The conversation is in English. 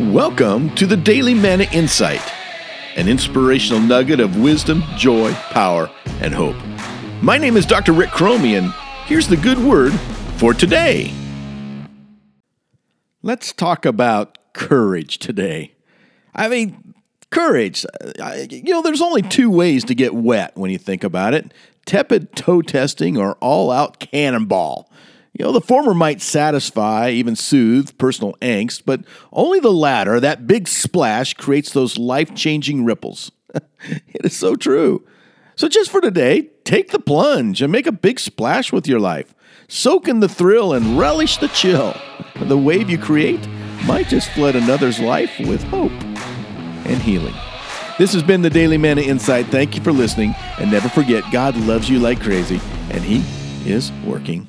Welcome to the Daily Manna Insight, an inspirational nugget of wisdom, joy, power, and hope. My name is Dr. Rick Chromey, and here's the good word for today. Let's talk about courage today. I mean, courage. You know, there's only two ways to get wet when you think about it tepid toe testing or all out cannonball. You know, the former might satisfy, even soothe personal angst, but only the latter, that big splash, creates those life changing ripples. it is so true. So, just for today, take the plunge and make a big splash with your life. Soak in the thrill and relish the chill. The wave you create might just flood another's life with hope and healing. This has been the Daily Manna Insight. Thank you for listening. And never forget, God loves you like crazy, and He is working.